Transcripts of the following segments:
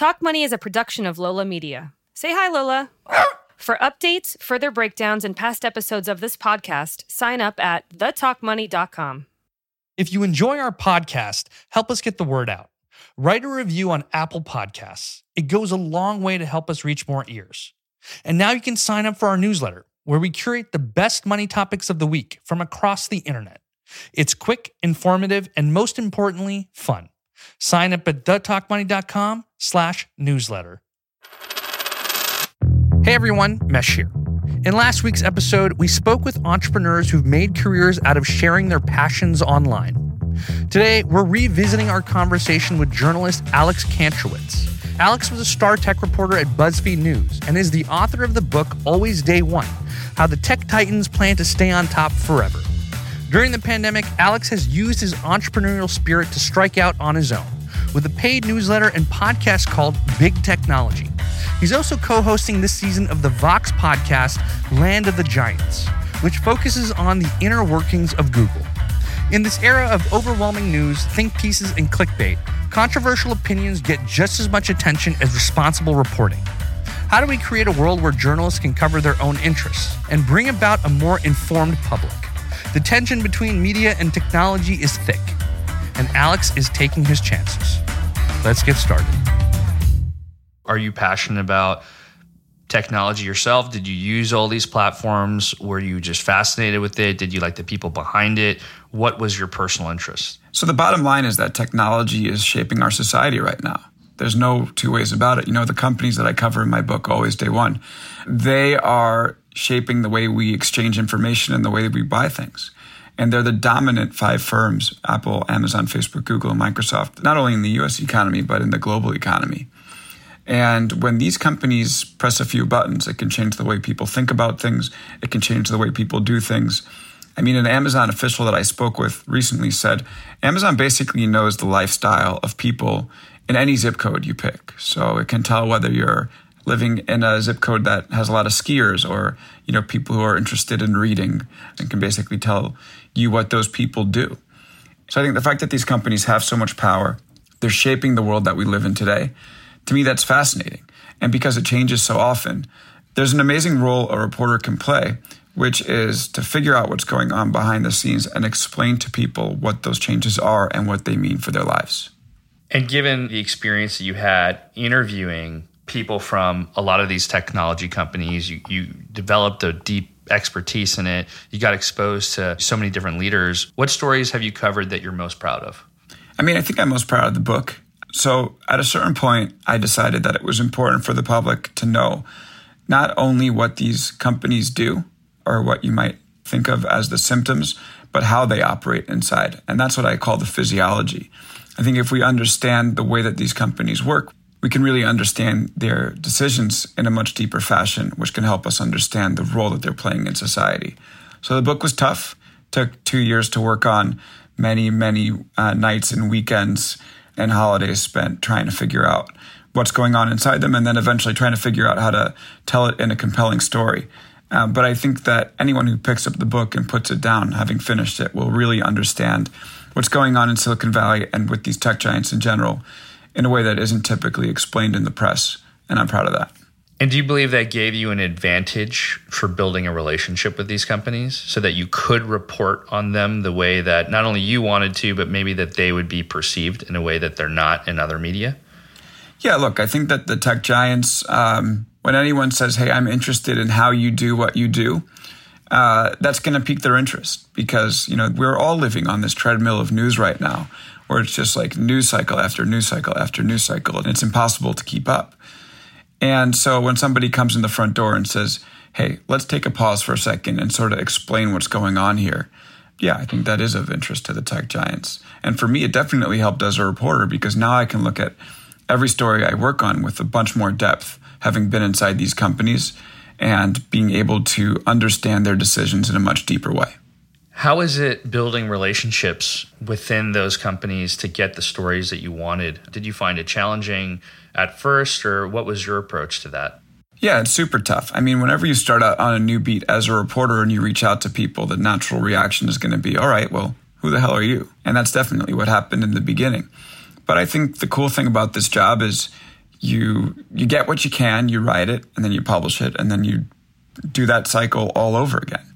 Talk Money is a production of Lola Media. Say hi, Lola. For updates, further breakdowns, and past episodes of this podcast, sign up at thetalkmoney.com. If you enjoy our podcast, help us get the word out. Write a review on Apple Podcasts. It goes a long way to help us reach more ears. And now you can sign up for our newsletter, where we curate the best money topics of the week from across the internet. It's quick, informative, and most importantly, fun. Sign up at thetalkmoney.com slash newsletter. Hey everyone, Mesh here. In last week's episode, we spoke with entrepreneurs who've made careers out of sharing their passions online. Today, we're revisiting our conversation with journalist Alex Kantrowitz. Alex was a star tech reporter at BuzzFeed News and is the author of the book Always Day One How the Tech Titans Plan to Stay on Top Forever. During the pandemic, Alex has used his entrepreneurial spirit to strike out on his own with a paid newsletter and podcast called Big Technology. He's also co hosting this season of the Vox podcast, Land of the Giants, which focuses on the inner workings of Google. In this era of overwhelming news, think pieces, and clickbait, controversial opinions get just as much attention as responsible reporting. How do we create a world where journalists can cover their own interests and bring about a more informed public? The tension between media and technology is thick, and Alex is taking his chances. Let's get started. Are you passionate about technology yourself? Did you use all these platforms? Were you just fascinated with it? Did you like the people behind it? What was your personal interest? So, the bottom line is that technology is shaping our society right now. There's no two ways about it. You know, the companies that I cover in my book, Always Day One, they are shaping the way we exchange information and the way we buy things. And they're the dominant five firms Apple, Amazon, Facebook, Google, and Microsoft, not only in the US economy, but in the global economy. And when these companies press a few buttons, it can change the way people think about things, it can change the way people do things. I mean, an Amazon official that I spoke with recently said Amazon basically knows the lifestyle of people in any zip code you pick. So it can tell whether you're living in a zip code that has a lot of skiers or, you know, people who are interested in reading and can basically tell you what those people do. So I think the fact that these companies have so much power, they're shaping the world that we live in today to me, that's fascinating. And because it changes so often, there's an amazing role a reporter can play, which is to figure out what's going on behind the scenes and explain to people what those changes are and what they mean for their lives. And given the experience that you had interviewing people from a lot of these technology companies, you, you developed a deep expertise in it, you got exposed to so many different leaders. What stories have you covered that you're most proud of? I mean, I think I'm most proud of the book so at a certain point, I decided that it was important for the public to know not only what these companies do or what you might think of as the symptoms, but how they operate inside. And that's what I call the physiology. I think if we understand the way that these companies work, we can really understand their decisions in a much deeper fashion, which can help us understand the role that they're playing in society. So the book was tough. Took two years to work on, many, many uh, nights and weekends and holidays spent trying to figure out what's going on inside them and then eventually trying to figure out how to tell it in a compelling story. Um, but I think that anyone who picks up the book and puts it down, having finished it, will really understand what's going on in Silicon Valley and with these tech giants in general in a way that isn't typically explained in the press. And I'm proud of that. And do you believe that gave you an advantage for building a relationship with these companies so that you could report on them the way that not only you wanted to, but maybe that they would be perceived in a way that they're not in other media? Yeah, look, I think that the tech giants, um, when anyone says, hey, I'm interested in how you do what you do, uh, that's going to pique their interest because, you know, we're all living on this treadmill of news right now where it's just like news cycle after news cycle after news cycle, and it's impossible to keep up. And so when somebody comes in the front door and says, hey, let's take a pause for a second and sort of explain what's going on here. Yeah, I think that is of interest to the tech giants. And for me, it definitely helped as a reporter because now I can look at every story I work on with a bunch more depth, having been inside these companies and being able to understand their decisions in a much deeper way. How is it building relationships within those companies to get the stories that you wanted? Did you find it challenging? at first, or what was your approach to that? Yeah, it's super tough. I mean, whenever you start out on a new beat as a reporter and you reach out to people, the natural reaction is going to be, all right, well, who the hell are you? And that's definitely what happened in the beginning. But I think the cool thing about this job is you you get what you can, you write it, and then you publish it, and then you do that cycle all over again.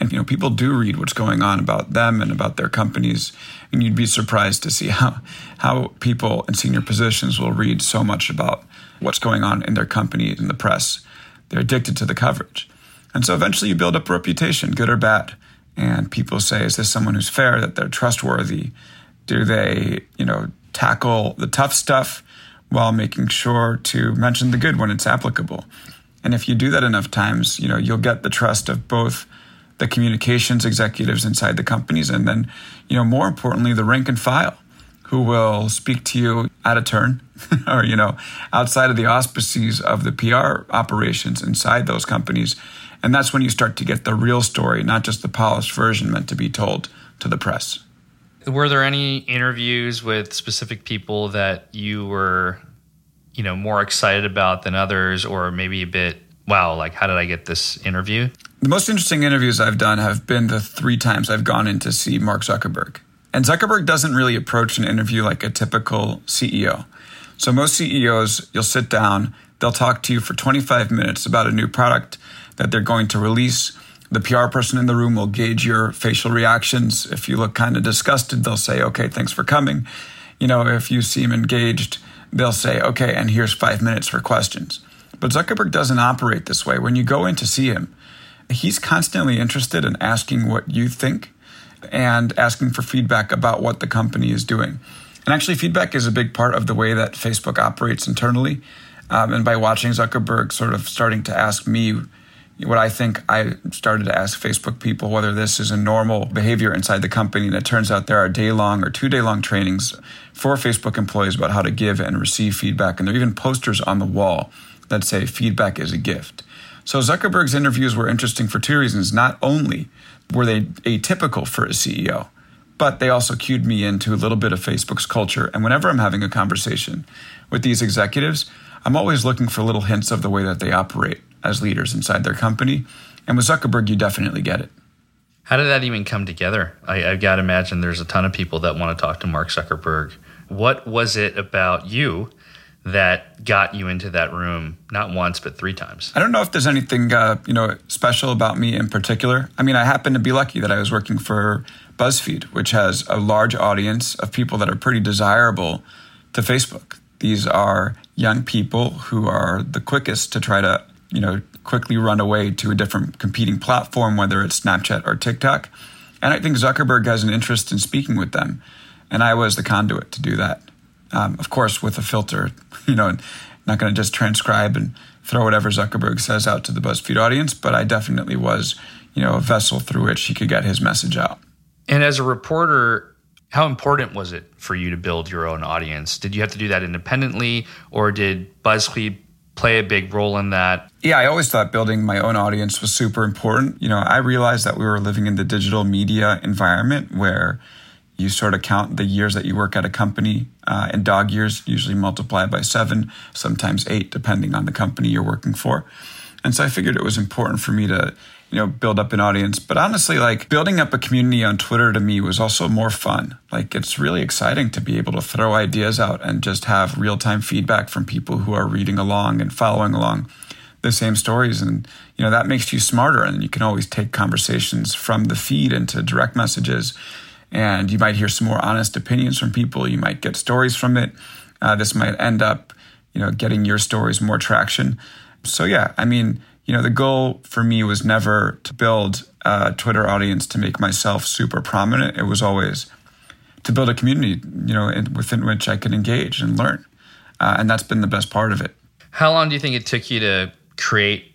And you know, people do read what's going on about them and about their companies, and you'd be surprised to see how how people in senior positions will read so much about what's going on in their company in the press. They're addicted to the coverage. And so eventually you build up a reputation, good or bad. And people say, is this someone who's fair, that they're trustworthy? Do they, you know, tackle the tough stuff while making sure to mention the good when it's applicable? And if you do that enough times, you know, you'll get the trust of both the communications executives inside the companies and then, you know, more importantly, the rank and file who will speak to you at a turn or, you know, outside of the auspices of the PR operations inside those companies. And that's when you start to get the real story, not just the polished version meant to be told to the press. Were there any interviews with specific people that you were, you know, more excited about than others, or maybe a bit, wow, like how did I get this interview? The most interesting interviews I've done have been the three times I've gone in to see Mark Zuckerberg. And Zuckerberg doesn't really approach an interview like a typical CEO. So most CEOs, you'll sit down, they'll talk to you for 25 minutes about a new product that they're going to release. The PR person in the room will gauge your facial reactions. If you look kind of disgusted, they'll say, okay, thanks for coming. You know, if you seem engaged, they'll say, okay, and here's five minutes for questions. But Zuckerberg doesn't operate this way. When you go in to see him, he's constantly interested in asking what you think and asking for feedback about what the company is doing. And actually, feedback is a big part of the way that Facebook operates internally. Um, and by watching Zuckerberg sort of starting to ask me what I think, I started to ask Facebook people whether this is a normal behavior inside the company. And it turns out there are day long or two day long trainings for Facebook employees about how to give and receive feedback. And there are even posters on the wall that say feedback is a gift. So Zuckerberg's interviews were interesting for two reasons. Not only were they atypical for a CEO, but they also cued me into a little bit of Facebook's culture. And whenever I'm having a conversation with these executives, I'm always looking for little hints of the way that they operate as leaders inside their company. And with Zuckerberg, you definitely get it. How did that even come together? I, have got to imagine there's a ton of people that want to talk to Mark Zuckerberg. What was it about you that got you into that room not once but three times? I don't know if there's anything uh, you know special about me in particular. I mean, I happen to be lucky that I was working for BuzzFeed, which has a large audience of people that are pretty desirable to Facebook. These are young people who are the quickest to try to you know quickly run away to a different competing platform, whether it's Snapchat or TikTok. And I think Zuckerberg has an interest in speaking with them, and I was the conduit to do that um, of course, with a filter, you know, not going to just transcribe and throw whatever Zuckerberg says out to the BuzzFeed audience, but I definitely was, you know, a vessel through which he could get his message out. And as a reporter, how important was it for you to build your own audience? Did you have to do that independently, or did BuzzFeed play a big role in that? Yeah, I always thought building my own audience was super important. You know, I realized that we were living in the digital media environment where you sort of count the years that you work at a company uh, in dog years, usually multiply by seven, sometimes eight, depending on the company you're working for. And so I figured it was important for me to, you know, build up an audience. But honestly, like building up a community on Twitter to me was also more fun. Like it's really exciting to be able to throw ideas out and just have real time feedback from people who are reading along and following along the same stories. And, you know, that makes you smarter. And you can always take conversations from the feed into direct messages and you might hear some more honest opinions from people. You might get stories from it. Uh, this might end up, you know, getting your stories more traction. So yeah, I mean, you know, the goal for me was never to build a Twitter audience to make myself super prominent. It was always to build a community, you know, within which I could engage and learn, uh, and that's been the best part of it. How long do you think it took you to create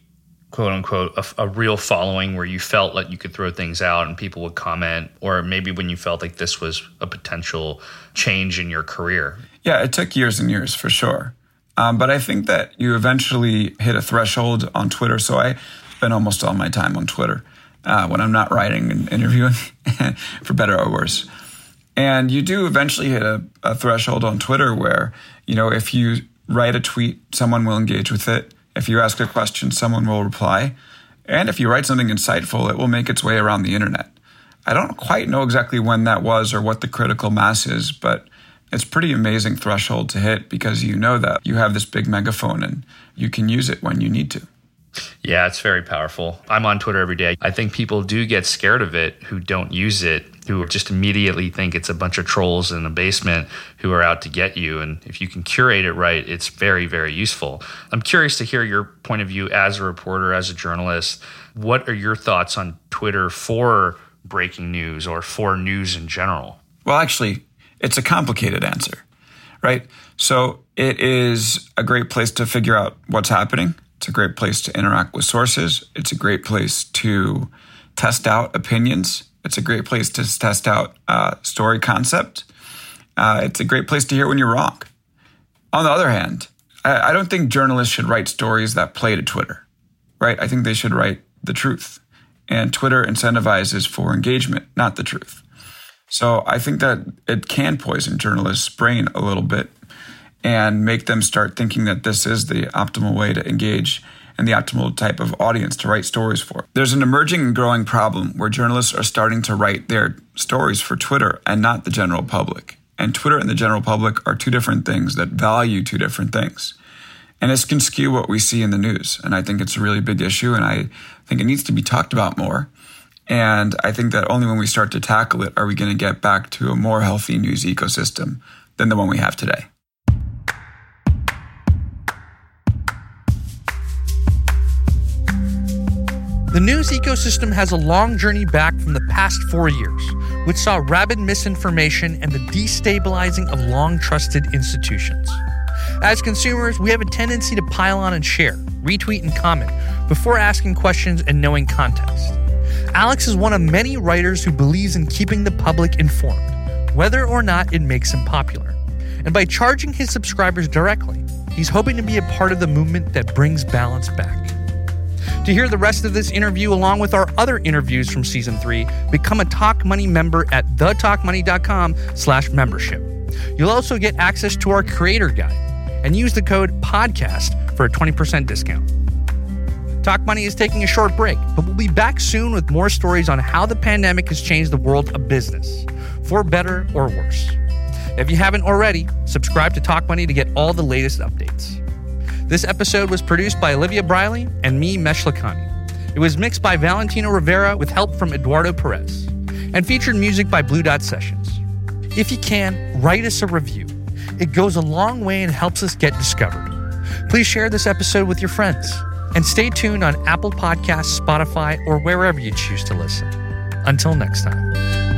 quote unquote a, a, real following where you felt like you could throw things out and people would comment or maybe when you felt like this was a potential change in your career yeah it took years and years for sure um, but i think that you eventually hit a threshold on twitter so i spend almost all my time on twitter uh, when i'm not writing and interviewing for better or worse and you do eventually hit a, a threshold on twitter where you know if you write a tweet someone will engage with it if you ask a question, someone will reply. And if you write something insightful, it will make its way around the internet. I don't quite know exactly when that was or what the critical mass is, but It's pretty amazing threshold to hit because you know that you have this big megaphone and you can use it when you need to. Yeah, it's very powerful. I'm on Twitter every day. I think people do get scared of it who don't use it, who just immediately think it's a bunch of trolls in the basement who are out to get you. And if you can curate it right, it's very, very useful. I'm curious to hear your point of view as a reporter, as a journalist. What are your thoughts on Twitter for breaking news or for news in general? Well, actually, it's a complicated answer, right? So it is a great place to figure out what's happening it's a great place to interact with sources. It's a great place to test out opinions. It's a great place to test out uh, story concept. Uh, it's a great place to hear when you're wrong. On the other hand, I, I don't think journalists should write stories that play to Twitter, right? I think they should write the truth. And Twitter incentivizes for engagement, not the truth. So I think that it can poison journalists' brain a little bit and make them start thinking that this is the optimal way to engage and the optimal type of audience to write stories for. There's an emerging and growing problem where journalists are starting to write their stories for Twitter and not the general public. And Twitter and the general public are two different things that value two different things. And this can skew what we see in the news. And I think it's a really big issue. And I think it needs to be talked about more. And I think that only when we start to tackle it are we going to get back to a more healthy news ecosystem than the one we have today. The news ecosystem has a long journey back from the past four years, which saw rabid misinformation and the destabilizing of long trusted institutions. As consumers, we have a tendency to pile on and share, retweet, and comment before asking questions and knowing context. Alex is one of many writers who believes in keeping the public informed, whether or not it makes him popular. And by charging his subscribers directly, he's hoping to be a part of the movement that brings balance back. To hear the rest of this interview along with our other interviews from season three, become a Talk Money member at thetalkmoney.com slash membership. You'll also get access to our creator guide and use the code podcast for a 20% discount. Talk Money is taking a short break, but we'll be back soon with more stories on how the pandemic has changed the world of business, for better or worse. If you haven't already, subscribe to Talk Money to get all the latest updates. This episode was produced by Olivia Briley and me, Mesh Lakhani. It was mixed by Valentino Rivera with help from Eduardo Perez and featured music by Blue Dot Sessions. If you can, write us a review. It goes a long way and helps us get discovered. Please share this episode with your friends and stay tuned on Apple Podcasts, Spotify, or wherever you choose to listen. Until next time.